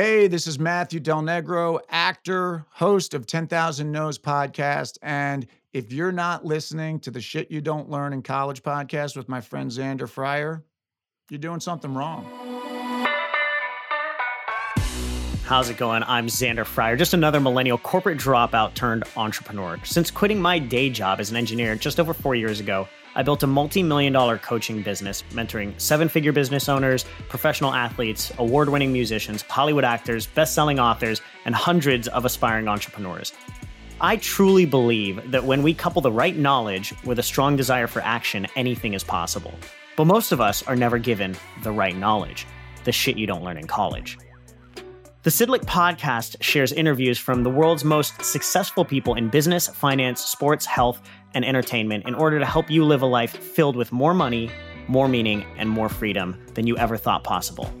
Hey, this is Matthew Del Negro, actor, host of 10,000 No's podcast. And if you're not listening to the Shit You Don't Learn in College podcast with my friend Xander Fryer, you're doing something wrong. How's it going? I'm Xander Fryer, just another millennial corporate dropout turned entrepreneur. Since quitting my day job as an engineer just over four years ago, I built a multi million dollar coaching business, mentoring seven figure business owners, professional athletes, award winning musicians, Hollywood actors, best selling authors, and hundreds of aspiring entrepreneurs. I truly believe that when we couple the right knowledge with a strong desire for action, anything is possible. But most of us are never given the right knowledge, the shit you don't learn in college. The SYDLIC podcast shares interviews from the world's most successful people in business, finance, sports, health, and entertainment in order to help you live a life filled with more money, more meaning, and more freedom than you ever thought possible.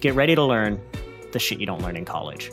Get ready to learn the shit you don't learn in college.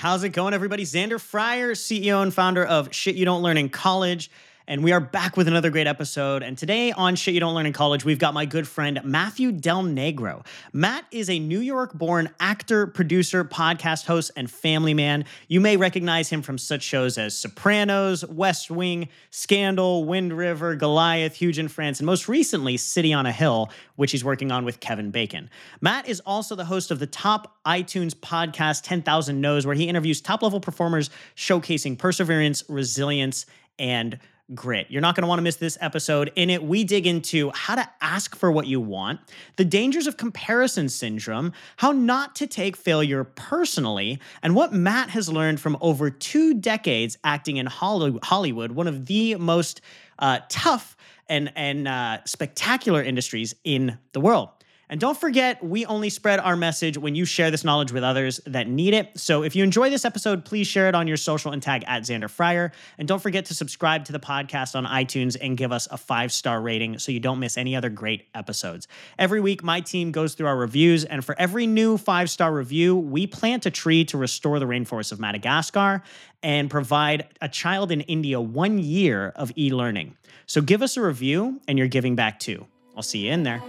How's it going, everybody? Xander Fryer, CEO and founder of Shit You Don't Learn in College. And we are back with another great episode. And today on Shit You Don't Learn in College, we've got my good friend Matthew Del Negro. Matt is a New York born actor, producer, podcast host, and family man. You may recognize him from such shows as Sopranos, West Wing, Scandal, Wind River, Goliath, Huge in France, and most recently, City on a Hill, which he's working on with Kevin Bacon. Matt is also the host of the top iTunes podcast 10,000 No's, where he interviews top level performers showcasing perseverance, resilience, and grit. You're not going to want to miss this episode. In it, we dig into how to ask for what you want, the dangers of comparison syndrome, how not to take failure personally, and what Matt has learned from over two decades acting in Hollywood, one of the most uh, tough and, and uh, spectacular industries in the world. And don't forget, we only spread our message when you share this knowledge with others that need it. So if you enjoy this episode, please share it on your social and tag at Xander Fryer. And don't forget to subscribe to the podcast on iTunes and give us a five star rating so you don't miss any other great episodes. Every week, my team goes through our reviews, and for every new five star review, we plant a tree to restore the rainforest of Madagascar and provide a child in India one year of e learning. So give us a review, and you're giving back too. I'll see you in there.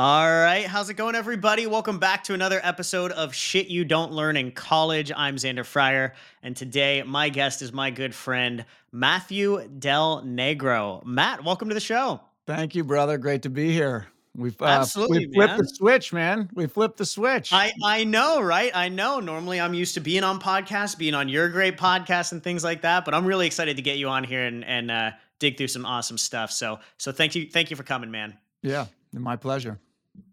All right, how's it going, everybody? Welcome back to another episode of Shit You Don't Learn in College. I'm Xander Fryer, and today my guest is my good friend Matthew Del Negro. Matt, welcome to the show. Thank you, brother. Great to be here. We've uh, absolutely we flipped man. the switch, man. We flipped the switch. I I know, right? I know. Normally, I'm used to being on podcasts, being on your great podcast, and things like that. But I'm really excited to get you on here and and uh, dig through some awesome stuff. So so thank you thank you for coming, man. Yeah, my pleasure.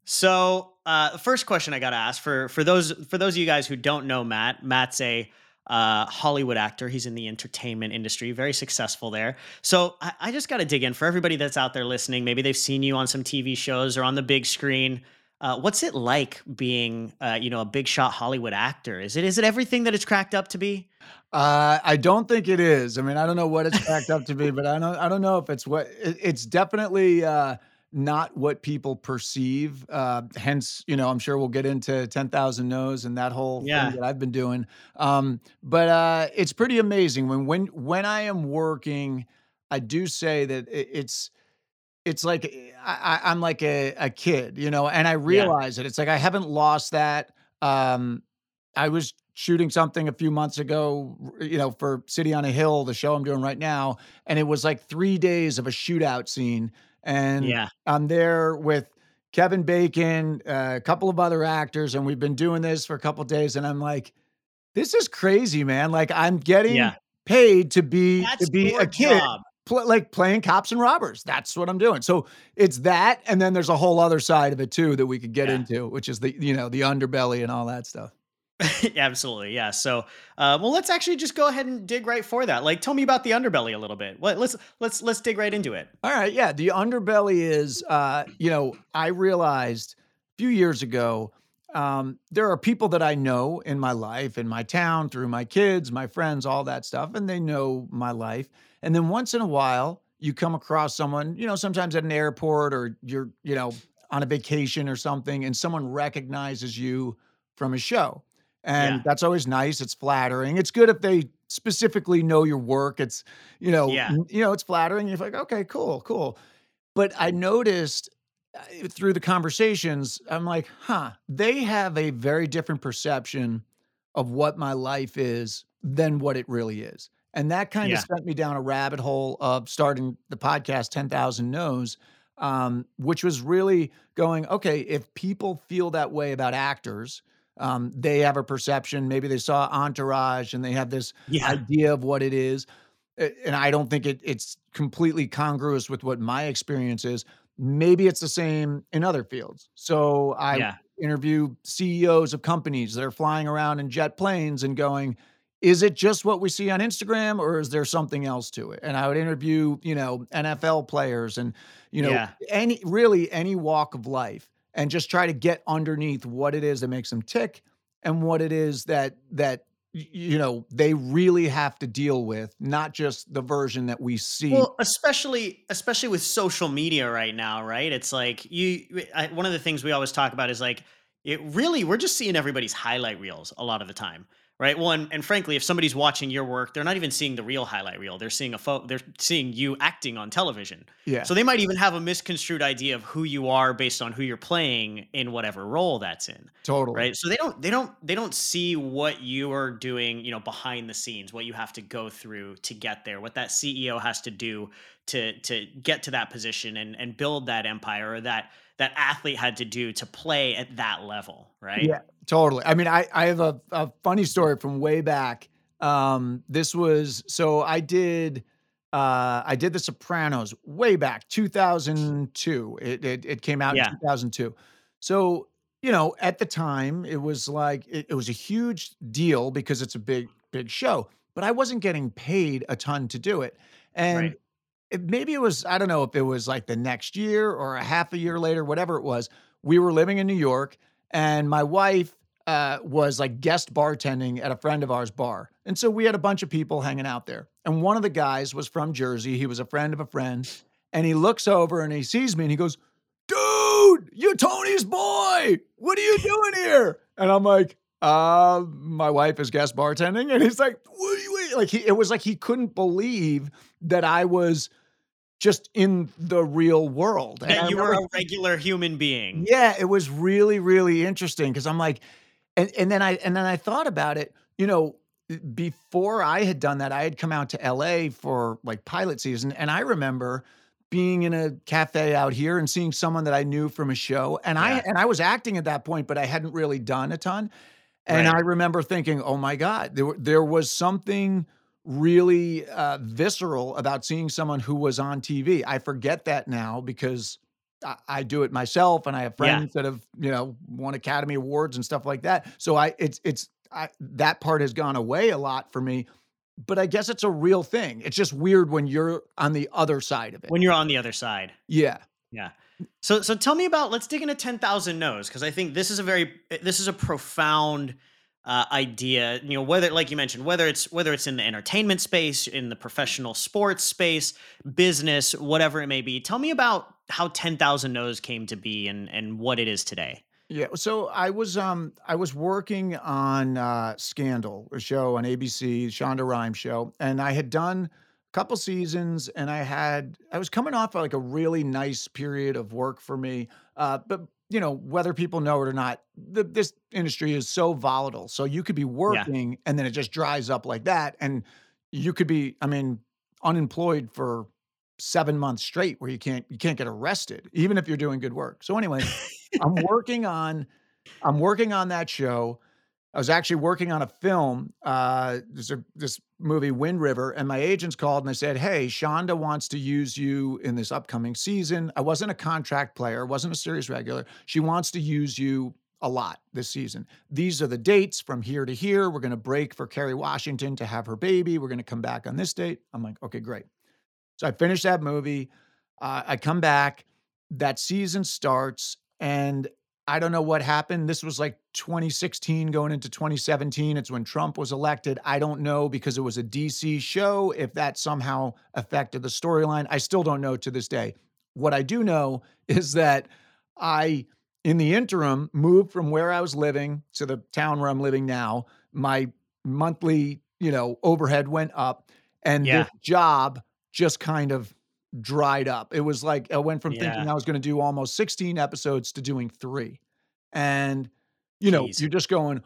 So, uh, the first question I got to ask for for those for those of you guys who don't know Matt, Matt's a uh, Hollywood actor. He's in the entertainment industry, very successful there. So I, I just got to dig in for everybody that's out there listening. Maybe they've seen you on some TV shows or on the big screen. Uh, what's it like being, uh, you know, a big shot Hollywood actor? Is it is it everything that it's cracked up to be? Uh, I don't think it is. I mean, I don't know what it's cracked up to be, but I don't I don't know if it's what it, it's definitely. Uh, not what people perceive. Uh, hence, you know, I'm sure we'll get into 10,000 no's and that whole yeah. thing that I've been doing. Um, but uh, it's pretty amazing when when when I am working. I do say that it, it's it's like eh, I, am like a, a kid, you know, and I realize yeah. it. It's like I haven't lost that. Um, I was shooting something a few months ago, you know, for City on a Hill, the show I'm doing right now, and it was like three days of a shootout scene and yeah. I'm there with Kevin Bacon, uh, a couple of other actors, and we've been doing this for a couple days. And I'm like, this is crazy, man. Like I'm getting yeah. paid to be That's to be a kid. Pl- like playing cops and robbers. That's what I'm doing. So it's that, and then there's a whole other side of it too that we could get yeah. into, which is the you know the underbelly and all that stuff. Absolutely, yeah. So, uh, well, let's actually just go ahead and dig right for that. Like, tell me about the underbelly a little bit. What, let's let's let's dig right into it. All right, yeah. The underbelly is, uh, you know, I realized a few years ago um, there are people that I know in my life, in my town, through my kids, my friends, all that stuff, and they know my life. And then once in a while, you come across someone, you know, sometimes at an airport or you're, you know, on a vacation or something, and someone recognizes you from a show. And Yeah. that's always nice. It's flattering. It's good if they specifically know your work. It's, you know, Yeah. you know, it's flattering. You're like, okay, cool, cool. But I noticed uh, through the conversations, I'm like, huh, they have a very different perception of what my life is than what it really is. And that kind of sent me down a rabbit hole of starting the podcast 10,000 No's, um, which was really going, okay, if people feel that way about actors, um, they have a perception. Maybe they saw Entourage and they have this Yeah. idea of what it is. And I don't think it, it's completely congruous with what my experience is. Maybe it's the same in other fields. So I Yeah. interview CEOs of companies that are flying around in jet planes and going, is it just what we see on Instagram or is there something else to it? And I would interview, you know, NFL players and, you know, Yeah. any really any walk of life and just try to get underneath what it is that makes them tick and what it is that that you know they really have to deal with, not just the version that we see. Well, especially especially with social media right now, right? It's like you. I, one of the things we always talk about is like it. Really, we're just seeing everybody's highlight reels a lot of the time, right? One, and frankly, if somebody's watching your work, they're not even seeing the real highlight reel. They're seeing a photo. They're seeing you acting on television. yeah. So they might even have a misconstrued idea of who you are based on who you're playing in whatever role that's in totally. right so they don't they don't they don't see what you are doing you know behind the scenes what you have to go through to get there what that ceo has to do to to get to that position and and build that empire or that that athlete had to do to play at that level right Yeah, totally. I mean, I I have a, a funny story from way back. Um, this was so I did uh I did The Sopranos way back 2002. It it, it came out Yeah. in 2002. So you know, at the time, it was like it, it was a huge deal because it's a big big show. But I wasn't getting paid a ton to do it, and Right. It, maybe it was I don't know if it was like the next year or a half a year later, whatever it was. We were living in New York, and my wife uh, was like guest bartending at a friend of ours bar, and so we had a bunch of people hanging out there. And one of the guys was from Jersey. He was a friend of a friend, and he looks over and he sees me and he goes, "Dude, you're Tony's boy. What are you doing here?" And I'm like, uh, my wife is guest bartending. And he's like, what are you like he, it was like he couldn't believe that I was just in the real world. And that you were a regular human being yeah, it was really, really interesting because I'm like, and and then I and then I thought about it, you know, before I had done that, I had come out to LA for like pilot season, and I remember being in a cafe out here and seeing someone that I knew from a show, and I and I was acting at that point, but I hadn't really done a ton. And Right. I remember thinking, "Oh my god, there there was something really uh, visceral about seeing someone who was on TV." I forget that now because I, I do it myself, and I have Yeah. friends that have you know won Academy Awards and stuff like that. So I, it's it's I, that part has gone away a lot for me. But I guess it's a real thing. It's just weird when you're on the other side of it. when you're on the other side yeah. Yeah. So so tell me about let's dig into 10,000 no's because I think this is a very this is a profound uh, idea, you know, whether like you mentioned whether it's whether it's in the entertainment space, in the professional sports space, business, whatever it may be. Tell me about how 10,000 no's came to be and and what it is today. Yeah, so I was um I was working on uh Scandal, a show on ABC, Shonda Rhimes show, and I had done couple seasons and I had I was coming off like a really nice period of work for me. Uh but you know, whether people know it or not, the, this industry is so volatile. So you could be working and then it just dries up like that and you could be I mean unemployed for 7 months straight where you can't you can't get arrested even if you're doing good work. So anyway, I'm working on I'm working on that show. I was actually working on a film. Uh, a, this movie, Wind River, and my agents called and they said, "Hey, Shonda wants to use you in this upcoming season." I wasn't a contract player, wasn't a series regular. She wants to use you a lot this season. These are the dates from here to here. We're going to break for Kerry Washington to have her baby. We're going to come back on this date. I'm like, okay, great. So I finish that movie. Uh, I come back. That season starts, and I don't know what happened. This was like 2016 going into 2017. It's when Trump was elected. I don't know because it was a DC show if that somehow affected the storyline. I still don't know to this day. What I do know is that I, in the interim, moved from where I was living to the town where I'm living now. My monthly, you know, overhead went up, and Yeah. this job just kind of dried up. It was like I went from thinking I was going to do almost 16 episodes to doing three. And, you know, you're just going,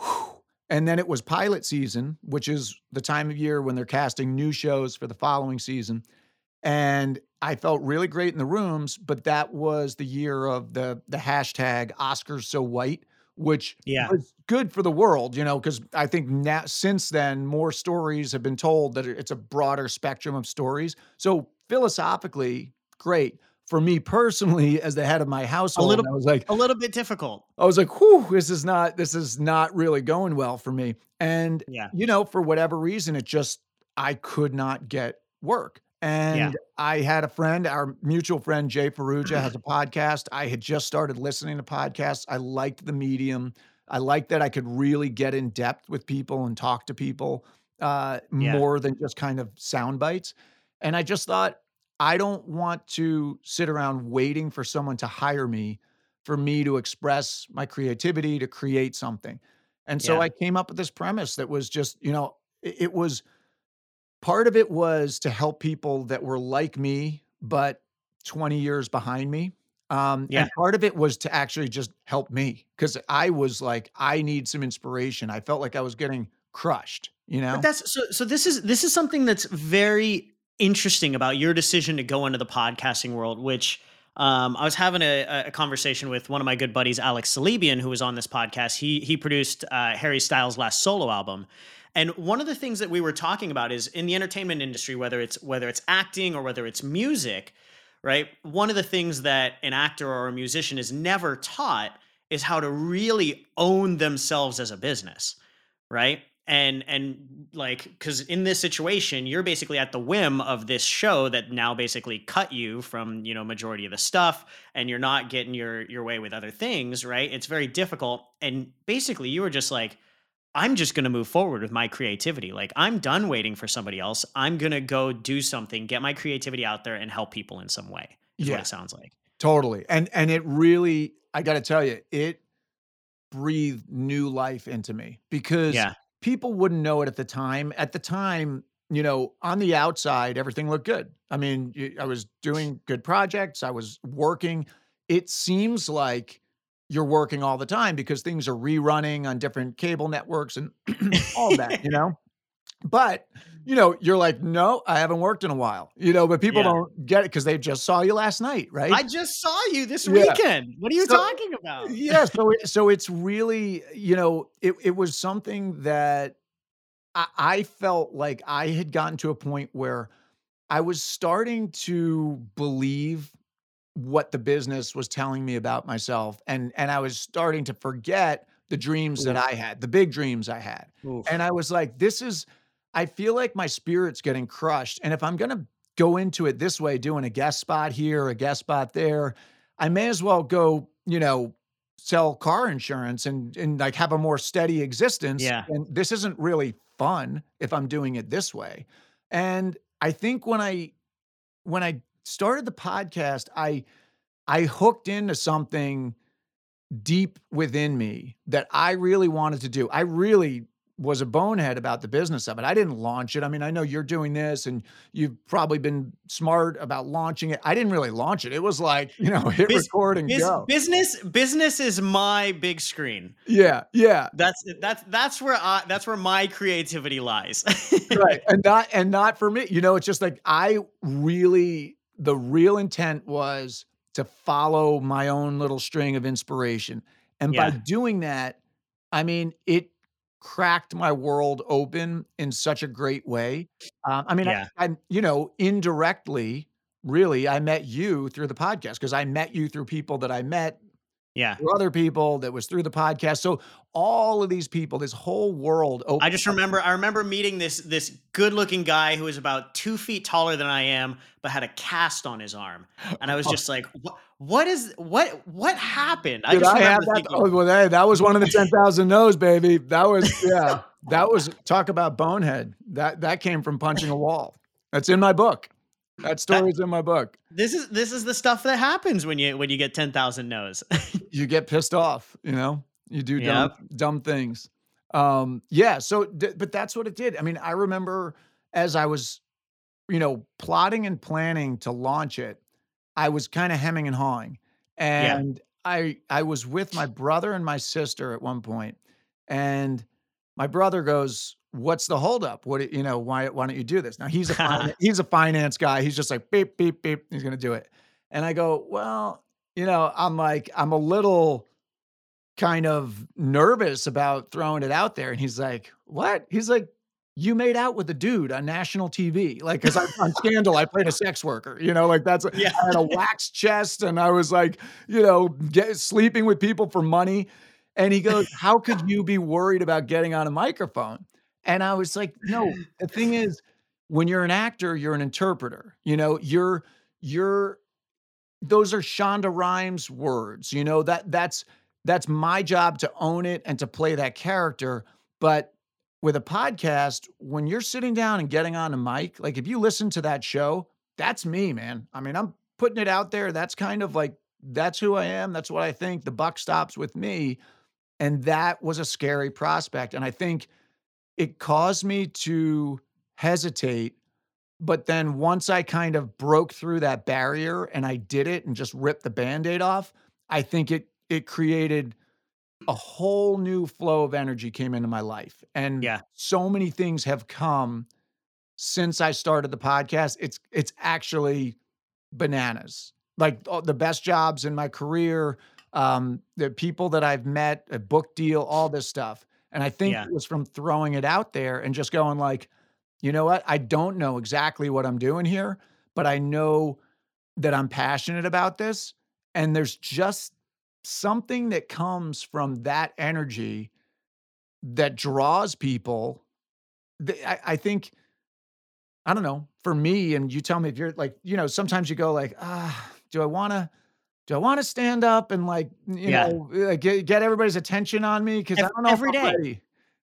"Whew." and then it was pilot season, which is the time of year when they're casting new shows for the following season. And I felt really great in the rooms, but that was the year of the the hashtag Oscars so white, which Yeah. was good for the world, you know, because I think now since then more stories have been told that it's a broader spectrum of stories. So philosophically, great. For me personally, as the head of my household, little- I was like, A little bit difficult. I was like, whew, this is not this is not really going well for me. And Yeah. you know, for whatever reason, it just I could not get work. And I had a friend, our mutual friend Jay Perugia has a podcast. I had just started listening to podcasts. I liked the medium. I liked that I could really get in depth with people and talk to people uh, Yeah. more than just kind of sound bites. And I just thought, I don't want to sit around waiting for someone to hire me for me to express my creativity, to create something. And so Yeah. I came up with this premise that was just, you know, it, it was part of it was to help people that were like me, but 20 years behind me. Um, Yeah. and part of it was to actually just help me because I was like, I need some inspiration. I felt like I was getting crushed, you know? But that's so so this is this is something that's very interesting about your decision to go into the podcasting world, which um, I was having a, a conversation with one of my good buddies, Alex Salibian, who was on this podcast. He he produced uh, Harry Styles' last solo album, and one of the things that we were talking about is in the entertainment industry, whether it's whether it's acting or whether it's music, right? One of the things that an actor or a musician is never taught is how to really own themselves as a business, right? And and like because in this situation, you're basically at the whim of this show that now basically cut you from you know majority of the stuff, and you're not getting your your way with other things, right? It's very difficult, and basically you were just like. I'm just going to move forward with my creativity. Like, I'm done waiting for somebody else. I'm going to go do something, get my creativity out there, and help people in some way, is Yeah. what it sounds like. Totally. And and it really, I got to tell you, it breathed new life into me because Yeah. People wouldn't know it at the time. At the time, you know, on the outside, everything looked good. I mean, I was doing good projects, I was working. It seems like you're working all the time because things are rerunning on different cable networks and all that, you know? But, you know, you're like, no, I haven't worked in a while, you know, but people Yeah. don't get it because they just saw you last night, right? I just saw you this Yeah. weekend. What are you So- talking about? yeah so it, so it's really you know it, it was something that I, I felt like i had gotten to a point where i was starting to believe what the business was telling me about myself and and i was starting to forget the dreams that i had the big dreams i had Oof. and I was like, this is, I feel like my spirit's getting crushed. And if I'm going to go into it this way, doing a guest spot here, a guest spot there, I may as well go, you know, sell car insurance and, and like have a more steady existence. Yeah. And this isn't really fun if I'm doing it this way. And I think when I, when I started the podcast, I, I hooked into something deep within me that I really wanted to do. I really was a bonehead about the business of it. I didn't launch it. I mean, I know you're doing this and you've probably been smart about launching it. I didn't really launch it. It was like, you know, hit Bus- record and Bus- go. business business is my big screen. Yeah, yeah. That's that's that's where I that's where my creativity lies. right and not and not for me you know it's just like i really the real intent was to follow my own little string of inspiration. And by doing that i mean it cracked my world open in such a great way. Um, i mean Yeah. I, I you know indirectly really i met you through the podcast because i met you through people that i met Yeah. through other people, that was through the podcast. So all of these people, this whole world I just up. remember I remember meeting this this good looking guy who was about two feet taller than I am, but had a cast on his arm, and I was just like, "What? What is what? What happened?" I Did just I have that? thinking, Oh, well, hey, that was one of the 10,000 no's, baby. That was, yeah, that was, talk about bonehead. That, that came from punching a wall. That's in my book. That story's in my book. "This is this is the stuff that happens when you when you get ten thousand no's." You get pissed off, you know, you do dumb, Yep. dumb things. Um, yeah. So, but that's what it did. I mean, I remember as I was, you know, plotting and planning to launch it, I was kind of hemming and hawing. Yeah. And I I was with my brother and my sister at one point, and my brother goes, "What's the holdup? What you know? Why why don't you do this?" Now he's a he's a finance guy. He's just like beep beep beep. He's gonna do it. And I go, "Well, you know, I'm like I'm a little." kind of nervous about throwing it out there. And he's like, What? He's like, You made out with a dude on national TV. Like, cause I, on Scandal, I played a sex worker, you know, like that's, Yeah. I had a wax chest and I was like, you know, get, sleeping with people for money. And he goes, How could you be worried about getting on a microphone? And I was like, No, the thing is, when you're an actor, you're an interpreter. You know, you're, you're, those are Shonda Rhimes words. You know, that that's, that's my job to own it and to play that character. But with a podcast, when you're sitting down and getting on a mic, like if you listen to that show, that's me, man. I mean, I'm putting it out there. That's kind of like, that's who I am. That's what I think. The buck stops with me. And that was a scary prospect. And I think it caused me to hesitate. But then once I kind of broke through that barrier and I did it and just ripped the band aid off, I think it it created a whole new flow of energy came into my life. And Yeah. so many things have come since I started the podcast. It's it's actually bananas. Like the best jobs in my career, um, the people that I've met, a book deal, all this stuff. And I think Yeah. it was from throwing it out there and just going like, you know what? I don't know exactly what I'm doing here, but I know that I'm passionate about this. And there's just something that comes from that energy that draws people. I, I think, I don't know, for me, and you tell me if you're like, you know, sometimes you go like, ah, do I want to, do I want to stand up and like, you Yeah. know, uh, get, get everybody's attention on me? Cause I don't know every day,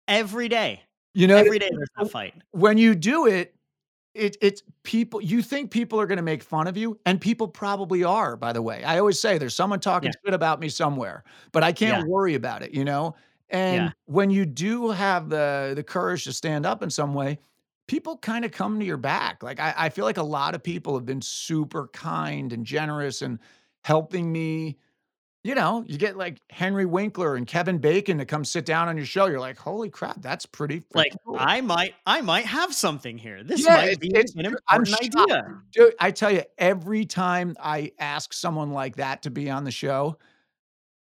every day, You know, every day there's a fight. when you do it, it it's people you think people are going to make fun of you and people probably are by the way i always say there's someone talking Yeah. shit about me somewhere but i can't Yeah. worry about it you know and when you do have the the courage to stand up in some way people kind of come to your back like I, I feel like a lot of people have been super kind and generous and helping me you know you get like henry winkler and kevin bacon to come sit down on your show you're like holy crap that's pretty Like cool. I might I might have something here. This Yeah, might it's- be it's- an I'm important idea. Dude, I tell you, every time I ask someone like that to be on the show,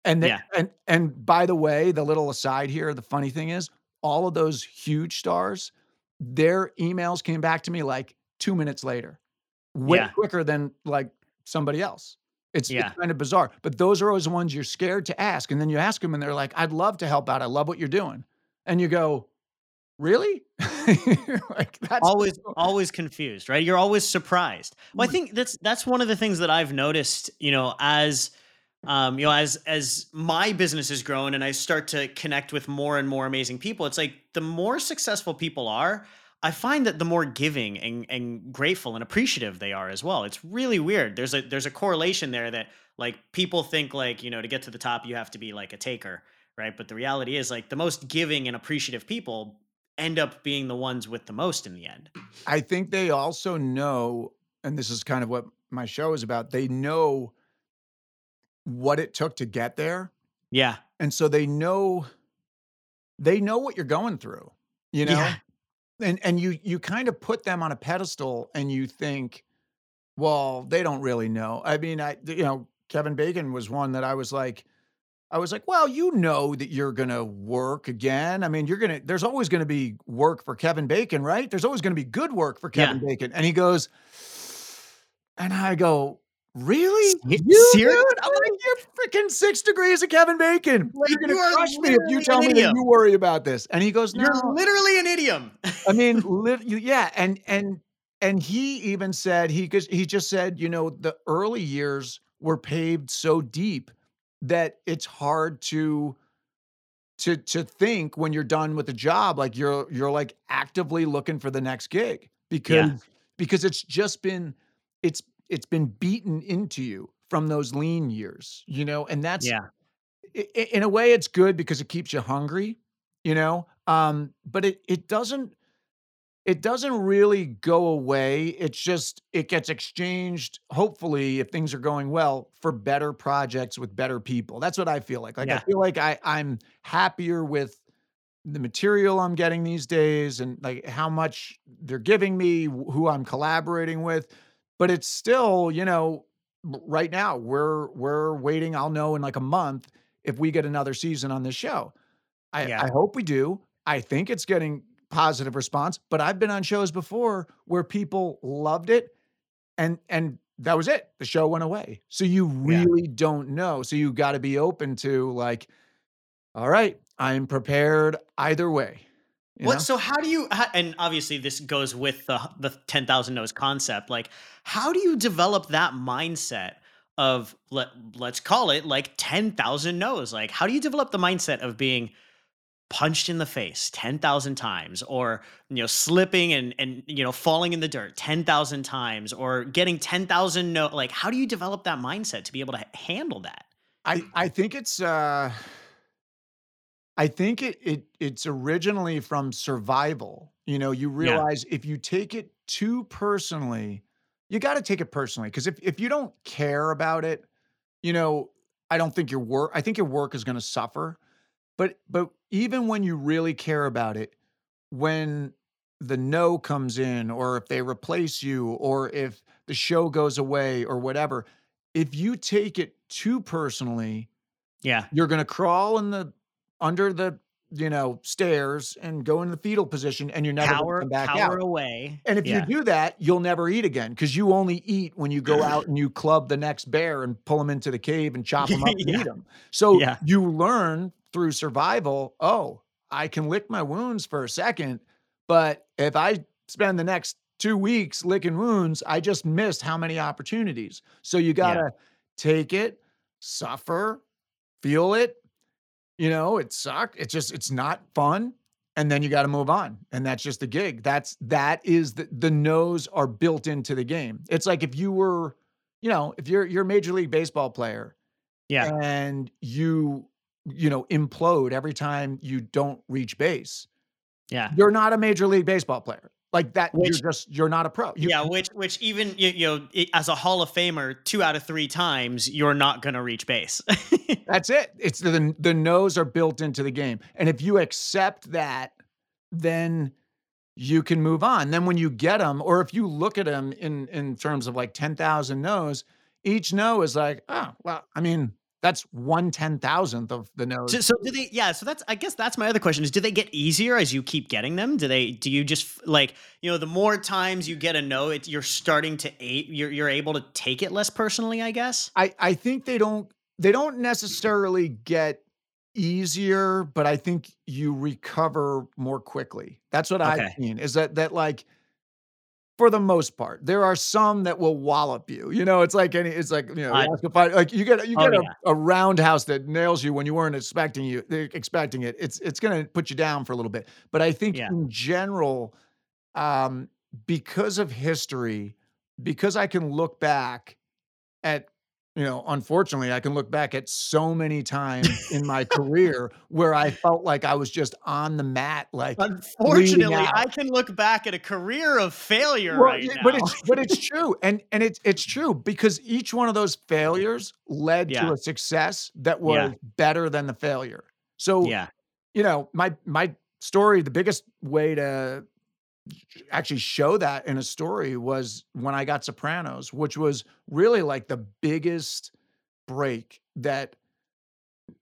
and Yeah. and and by the way, the little aside here, the funny thing is, all of those huge stars, their emails came back to me like two minutes later, way Yeah. quicker than like somebody else. It's, Yeah. it's kind of bizarre, but those are always the ones you're scared to ask, and then you ask them, and they're like, "I'd love to help out. I love what you're doing," and you go, "Really?" like that's always always confused right you're always surprised well i think that's that's one of the things that i've noticed you know as um you know as as my business has grown and i start to connect with more and more amazing people it's like the more successful people are i find that the more giving and, and grateful and appreciative they are as well it's really weird there's a there's a correlation there that like people think like you know to get to the top you have to be like a taker right but the reality is like the most giving and appreciative people end up being the ones with the most in the end. I think they also know, and this is kind of what my show is about, they know what it took to get there. Yeah. And so they know they know what you're going through, you know? Yeah. And and you you kind of put them on a pedestal and you think, well, they don't really know. I mean, I you know, Kevin Bacon was one that I was like, I was like, well, you know that you're gonna work again. I mean, you're gonna there's always gonna be work for Kevin Bacon, right? There's always gonna be good work for Yeah. Kevin Bacon. And he goes, and I go, Really? You, seriously? dude? I'm like, you're freaking six degrees of Kevin Bacon. Like, you're gonna you crush me if you tell me that you worry about this. And he goes, no. You're literally an idiom. I mean, you- yeah, and and and he even said he he just said, you know, the early years were paved so deep that it's hard to to to think when you're done with the job like you're you're like actively looking for the next gig because because it's just been it's it's been beaten into you from those lean years, you know, and that's yeah. in a way it's good because it keeps you hungry you know um but it it doesn't it doesn't really go away. It's just it gets exchanged hopefully if things are going well for better projects with better people. That's what i feel like. Like i feel like i i'm happier with the material i'm getting these days and like how much they're giving me who i'm collaborating with but it's still you know right now we're we're waiting i'll know in like a month if we get another season on this show. I, Yeah. I hope we do. I think it's getting positive response, but I've been on shows before where people loved it and and that was it. The show went away. So you Yeah. really don't know. So you got to be open to like, all right, I'm prepared either way. You What? know? So how do you? How, and obviously, this goes with the the ten thousand no's concept. Like, how do you develop that mindset of let let's call it like ten thousand no's? Like, how do you develop the mindset of being punched in the face ten thousand times, or you know, slipping and and you know, falling in the dirt ten thousand times, or getting ten thousand no? Like, how do you develop that mindset to be able to handle that? I I think it's uh I think it it it's originally from survival. You know, you Yeah. realize if you take it too personally, you got to take it personally because if if you don't care about it, you know, I don't think your work I think your work is going to suffer. But but even when you really care about it, when the no comes in or if they replace you or if the show goes away or whatever, if you take it too personally, Yeah. you're gonna crawl in the under the, you know, stairs and go in the fetal position and you're never Cower, come back cower out. away. And if yeah. you do that, you'll never eat again because you only eat when you go out and you club the next bear and pull them into the cave and chop them up and Yeah. eat him. So Yeah. you learn through survival, oh, I can lick my wounds for a second, but if I spend the next two weeks licking wounds, I just missed how many opportunities. So you gotta take it, suffer, feel it, you know, it sucked. It's just it's not fun. And then you got to move on. And that's just the gig. That's that is the the no's are built into the game. It's like if you were, you know, if you're you're a major league baseball player Yeah. and you, you know, implode every time you don't reach base, Yeah. you're not a major league baseball player. Like that, Which- you're just you're not a pro. You, yeah, which which even you, you know as a Hall of Famer, two out of three times you're not gonna reach base. That's it. It's the the no's are built into the game. And if you accept that, then you can move on. Then when you get them, or if you look at them in in terms of like 10,000 no's, each no is like, oh, well, I mean, that's one ten thousandth of the no's. so, so do they? Yeah. So that's I guess that's my other question is do they get easier as you keep getting them? Do they? Do you just like you know the more times you get a no, it, you're starting to a you're you're able to take it less personally. I guess. I I think they don't they don't necessarily get easier, but I think you recover more quickly. That's what I've Okay. seen. Is that that like for the most part, there are some that will wallop you. You know, it's like any it's like you know, I- you ask a fight, like you get you Oh, get a, yeah. a roundhouse that nails you when you weren't expecting you eh, expecting it. It's it's gonna put you down for a little bit. But I think Yeah. in general, um, because of history, because I can look back at you know, unfortunately, I can look back at so many times in my career where I felt like I was just on the mat, like Unfortunately. I can look back at a career of failure Well, right yeah, now. but it's but it's true, and and it's it's true because each one of those failures led Yeah. to a success that Yeah. was better than the failure. So yeah. you know, my my story, the biggest way to actually show that in a story was when I got Sopranos, which was really like the biggest break that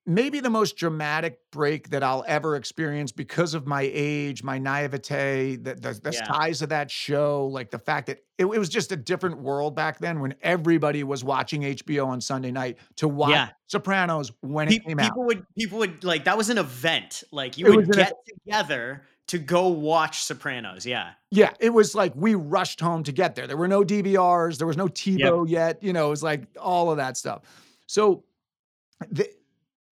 maybe the most dramatic break that I'll ever experience because of my age, my naivete, the the the Yeah. size of that show, like the fact that it, it was just a different world back then when everybody was watching HBO on Sunday night to watch Yeah. Sopranos when Pe- it came out. people would people would like that was an event. Like you It would get together to go watch Sopranos. Yeah. Yeah, it was like we rushed home to get there. There were no DVRs, there was no TiVo yet, you know, it was like all of that stuff. So th-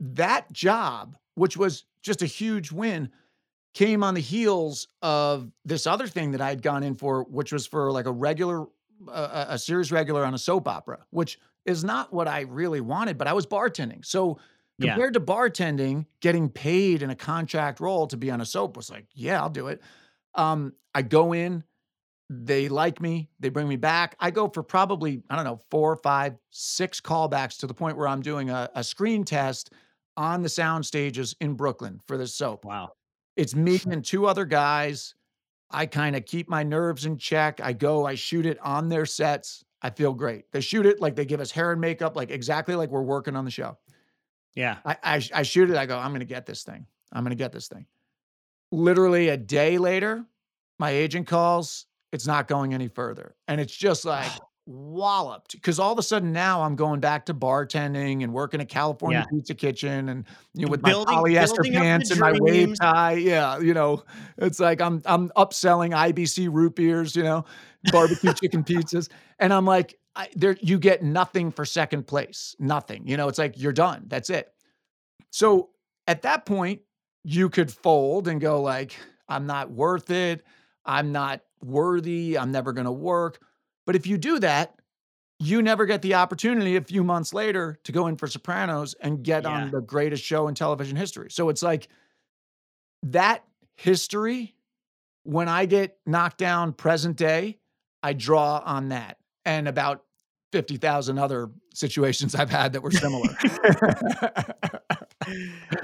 that job, which was just a huge win, came on the heels of this other thing that I had gone in for, which was for like a regular, uh, a series regular on a soap opera, which is not what I really wanted, but I was bartending. So Yeah. compared to bartending, getting paid in a contract role to be on a soap was like, yeah, I'll do it. Um, I go in, they like me, they bring me back. I go for probably, I don't know, four, five, six callbacks to the point where I'm doing a, a screen test on the sound stages in Brooklyn for this soap. Wow. It's me and two other guys. I kind of keep my nerves in check. I go, I shoot it on their sets. I feel great. They shoot it like they give us hair and makeup, like exactly like we're working on the show. Yeah. I, I, I shoot it. I go, I'm going to get this thing. I'm going to get this thing. Literally a day later, my agent calls. It's not going any further. And it's just like walloped because all of a sudden now I'm going back to bartending and working a California Yeah. Pizza Kitchen and you know with Building- my polyester building up the pants and my wave tie. Yeah, you know, it's like I'm I'm upselling IBC root beers, you know, barbecue chicken pizzas, and I'm like, I, there you get nothing for second place, nothing. You know, it's like you're done. That's it. So at that point, you could fold and go like, I'm not worth it. I'm not worthy. I'm never going to work. But if you do that, you never get the opportunity a few months later to go in for Sopranos and get Yeah. on the greatest show in television history. So it's like that history, when I get knocked down present day, I draw on that and about 50,000 other situations I've had that were similar.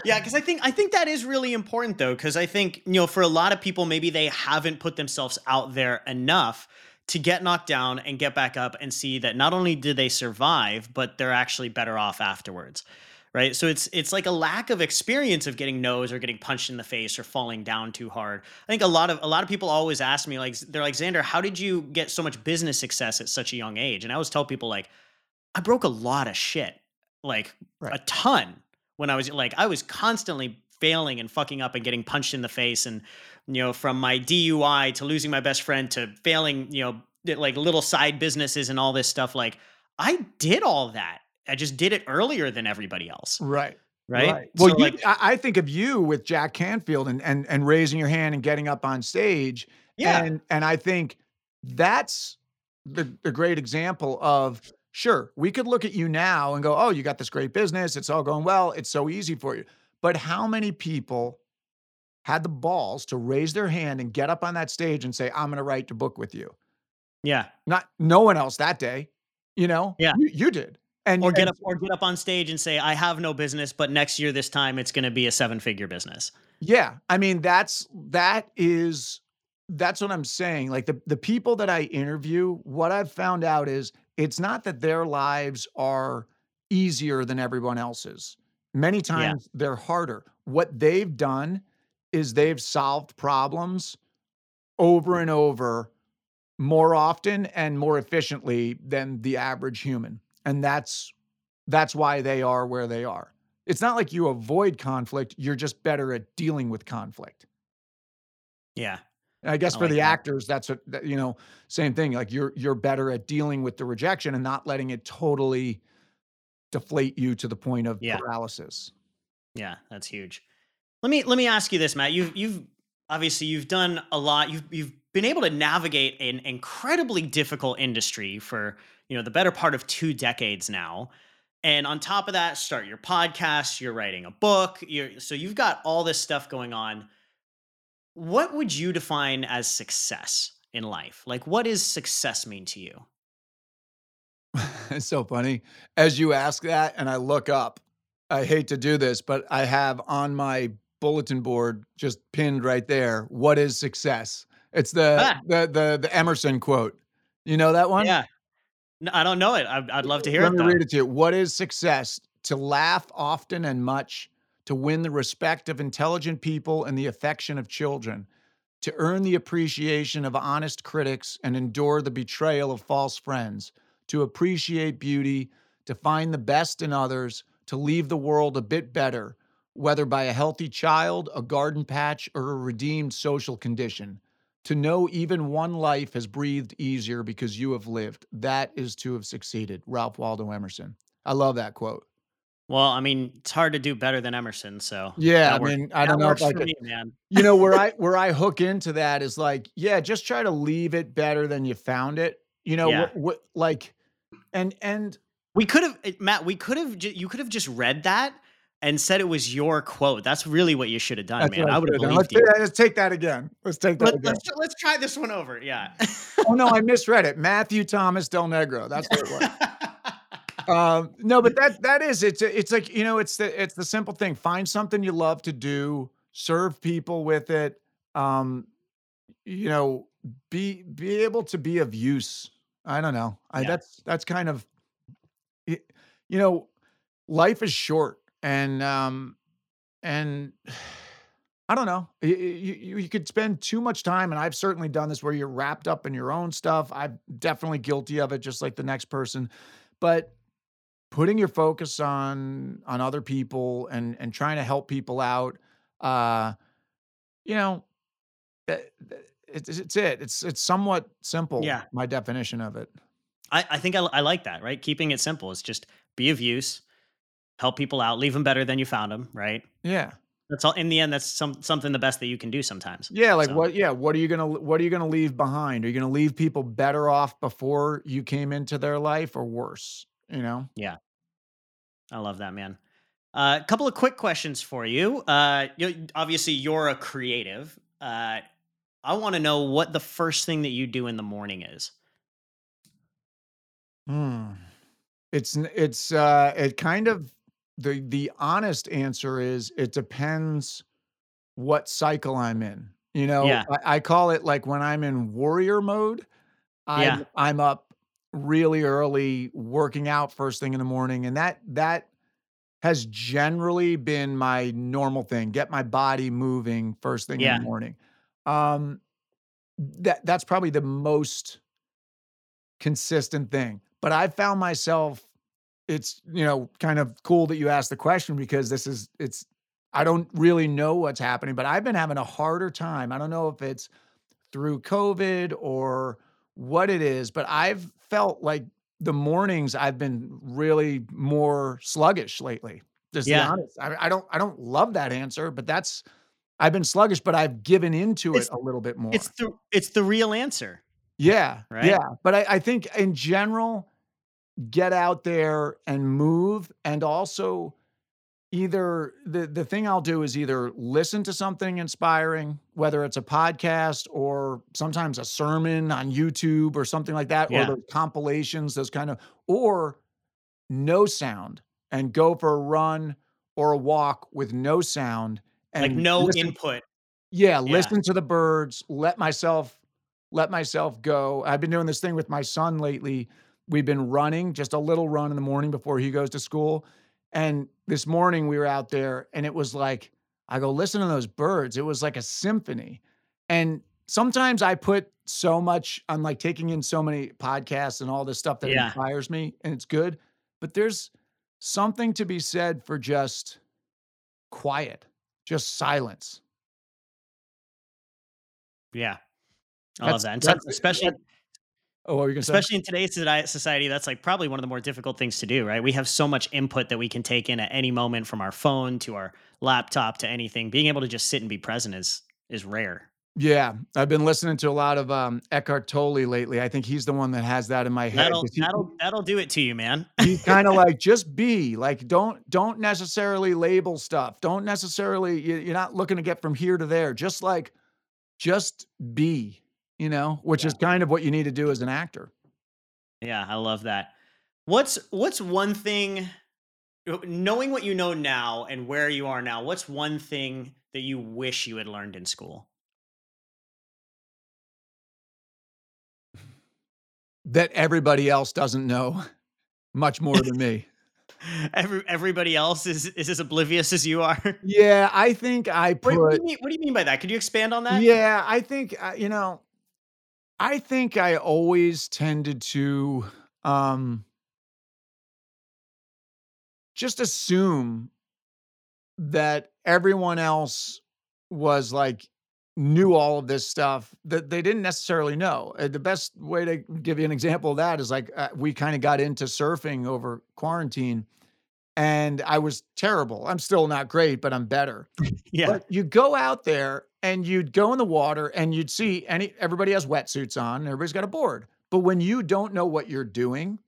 yeah, because I think I think that is really important though, because I think you know for a lot of people maybe they haven't put themselves out there enough to get knocked down and get back up and see that not only did they survive, but they're actually better off afterwards. Right. So it's it's like a lack of experience of getting no's or getting punched in the face or falling down too hard. I think a lot of a lot of people always ask me, like, they're like, Xander, how did you get so much business success at such a young age? And I always tell people like, I broke a lot of shit. Like a ton when I was like I was constantly failing and fucking up and getting punched in the face and you know from my DUI to losing my best friend to failing you know like little side businesses and all this stuff like I did all that I just did it earlier than everybody else right. right, Well, So, you, like I, I think of you with Jack Canfield and, and and raising your hand and getting up on stage. yeah And and I think that's the, the great example of sure, we could look at you now and go, oh, you got this great business. It's all going well. It's so easy for you. But how many people had the balls to raise their hand and get up on that stage and say, I'm going to write the book with you? yeah Not no one else that day, you know? Yeah. You, you did. And or get and up or get up on stage and say I have no business but next year this time it's going to be a seven figure business Yeah, I mean that's that is that's what I'm saying. Like the the people that I interview, what I've found out is it's not that their lives are easier than everyone else's. Many times they're harder. What they've done is they've solved problems over and over more often and more efficiently than the average human. And that's that's why they are where they are. It's not like you avoid conflict, you're just better at dealing with conflict. yeah And I guess I for like the that. actors, that's what you know, same thing. Like you're you're better at dealing with the rejection and not letting it totally deflate you to the point of Yeah. paralysis. Yeah, that's huge. Let me let me ask you this, Matt. You've you've obviously you've done a lot. You've you've been able to navigate an incredibly difficult industry for you know the better part of two decades now. And on top of that, start your podcast. You're writing a book. You're so you've got all this stuff going on. What would you define as success in life? Like, what does success mean to you? it's so funny. As you ask that and I look up, I hate to do this, but I have on my bulletin board just pinned right there, what is success? It's the Ah. the the the Emerson quote. You know that one? Yeah, No, I don't know it. I'd, I'd love to hear Let it me though. read it to you. What is success to laugh often and much, to win the respect of intelligent people and the affection of children, to earn the appreciation of honest critics and endure the betrayal of false friends, to appreciate beauty, to find the best in others, to leave the world a bit better, whether by a healthy child, a garden patch, or a redeemed social condition. To know even one life has breathed easier because you have lived. That is to have succeeded. Ralph Waldo Emerson. I love that quote. Well, I mean, it's hard to do better than Emerson. So Yeah, I mean, I don't know if I could me, man. you know where I where I hook into that is like, yeah, just try to leave it better than you found it. You know, Yeah. what, what like and and We could have, eh, Matt. We could have. You could have just read that and said it was your quote. That's really what you should have done, that's man. I would have believed let's, you. let's take that again. Let's take that Let, again. let's let's try this one over. Yeah. Oh no, I misread it. Matthew Thomas Del Negro. That's what it was. um no but that that is it's it's like you know it's the it's the simple thing find something you love to do serve people with it um you know be be able to be of use i don't know I, Yeah. that's that's kind of you know life is short and um and I don't know. You, you, you could spend too much time, and I've certainly done this where you're wrapped up in your own stuff. I'm definitely guilty of it, just like the next person. But putting your focus on on other people and and trying to help people out, uh, you know, that- it's, it's it. It's it's somewhat simple. Yeah. my definition of it. I, I think I, I like that. Right, keeping it simple It's just be of use, help people out, leave them better than you found them. Right. Yeah, That's all. In the end, that's some something the best that you can do sometimes. yeah. Like So- what? Yeah, what are you gonna what are you gonna leave behind? Are you gonna leave people better off before you came into their life, or worse? You know. Yeah. I love that, man. A couple of quick questions for you. Uh, you obviously, you're a creative. Uh, I want to know what the first thing that you do in the morning is. Hmm. It's it's uh it kind of the the honest answer is it depends what cycle I'm in. You know, Yeah. I, I call it like when I'm in warrior mode, I'm Yeah. I'm up really early working out first thing in the morning. And that that has generally been my normal thing. Get my body moving first thing in the morning. Um that that's probably the most consistent thing. But I found myself it's, you know, kind of cool that you asked the question because this is it's I don't really know what's happening, but I've been having a harder time. I don't know if it's through COVID or what it is, but I've felt like the mornings I've been really more sluggish lately. Just to be Yeah. honest. I, I don't I don't love that answer, but that's I've been sluggish, but I've given into it a little bit more. It's the it's the real answer. Yeah. Right? Yeah. But I, I think in general, get out there and move. And also either the, the thing I'll do is either listen to something inspiring, whether it's a podcast or sometimes a sermon on YouTube or something like that, Yeah. or those compilations, those kind of, or no sound and go for a run or a walk with no sound. And like no listen- input. yeah, Yeah. listen to the birds, let myself let myself go. I've been doing this thing with my son lately. We've been running, just a little run in the morning before he goes to school. And this morning we were out there and it was like I go listen to those birds. It was like a symphony. And sometimes I put so much I'm like taking in so many podcasts and all this stuff that Yeah. inspires me and it's good, but there's something to be said for just quiet, just silence. Yeah. I love that. And that's- especially Oh, what you gonna say? especially in today's society that's like probably one of the more difficult things to do right we have so much input that we can take in at any moment from our phone to our laptop to anything being able to just sit and be present is is rare Yeah, I've been listening to a lot of um, Eckhart Tolle lately. I think he's the one that has that in my head. that'll he- that'll that'll do it to you man he's kind of like just be like don't don't necessarily label stuff. Don't necessarily you- you're not looking to get from here to there. Just like just be, you know, which is kind of what you need to do as an actor. yeah i love that what's what's one thing knowing what you know now and where you are now what's one thing that you wish you had learned in school That everybody else doesn't know much more than me. Every, everybody else is is as oblivious as you are. Yeah, I think I put. What, what, do you mean, what do you mean by that? Could you expand on that? Yeah, I think uh, you know. I think I always tended to um, just assume that everyone else was like knew all of this stuff that they didn't necessarily know. The best way to give you an example of that is like uh, we kind of got into surfing over quarantine and I was terrible. I'm still not great, but I'm better. Yeah. But you go out there and you'd go in the water and you'd see any everybody has wetsuits on, everybody's got a board. But when you don't know what you're doing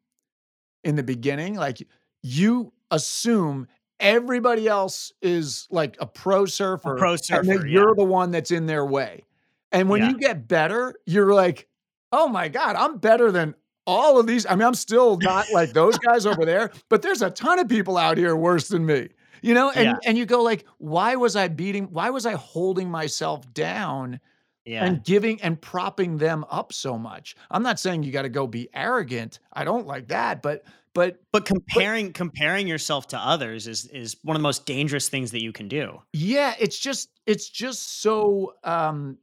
in the beginning, like you assume everybody else is like a pro surfer, pro surfer, yeah. you're the one that's in their way. And when Yeah. you get better, you're like, oh my God, I'm better than all of these. I mean, I'm still not like those guys over there, but there's a ton of people out here worse than me. You know, and Yeah. and you go like, why was I beating? Why was I holding myself down Yeah. and giving and propping them up so much? I'm not saying you got to go be arrogant. I don't like that, but but but comparing comparing yourself to others is is one of the most dangerous things that you can do. Yeah, it's just it's just so um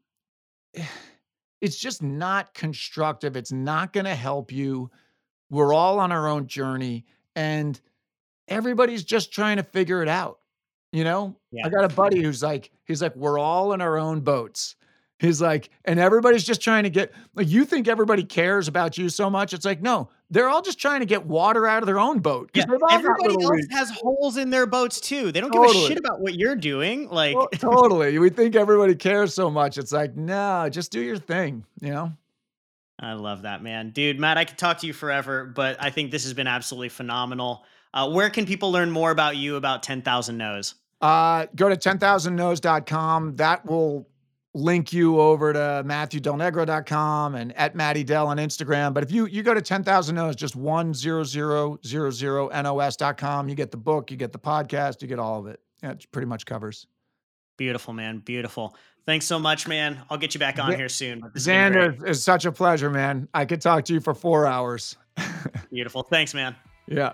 it's just not constructive. It's not going to help you. We're all on our own journey and everybody's just trying to figure it out. You know? Yeah. I got a buddy who's like he's like we're all in our own boats. He's like and everybody's just trying to get like you think everybody cares about you so much. It's like no, they're all just trying to get water out of their own boat Yeah, they've all got everybody else has holes in their boats too. They don't give a shit about what you're doing. Like, To- totally. We think everybody cares so much. It's like, no, just do your thing, you know? I love that, man. Dude, Matt, I could talk to you forever, but I think this has been absolutely phenomenal. Uh, where can people learn more about you, about 10,000 No's? Uh, go to 10,000nos.com. That will link you over to matthewdelnegro.com and at Matty Dell on Instagram. But if you you go to 10,000 No's, just 10000nos.com, you get the book, you get the podcast, you get all of it. Yeah, it pretty much covers. Beautiful, man. Beautiful. Thanks so much, man. I'll get you back on Za- here soon. This has been great. Xander, it's such a pleasure, man. I could talk to you for four hours. Beautiful. Thanks, man. yeah.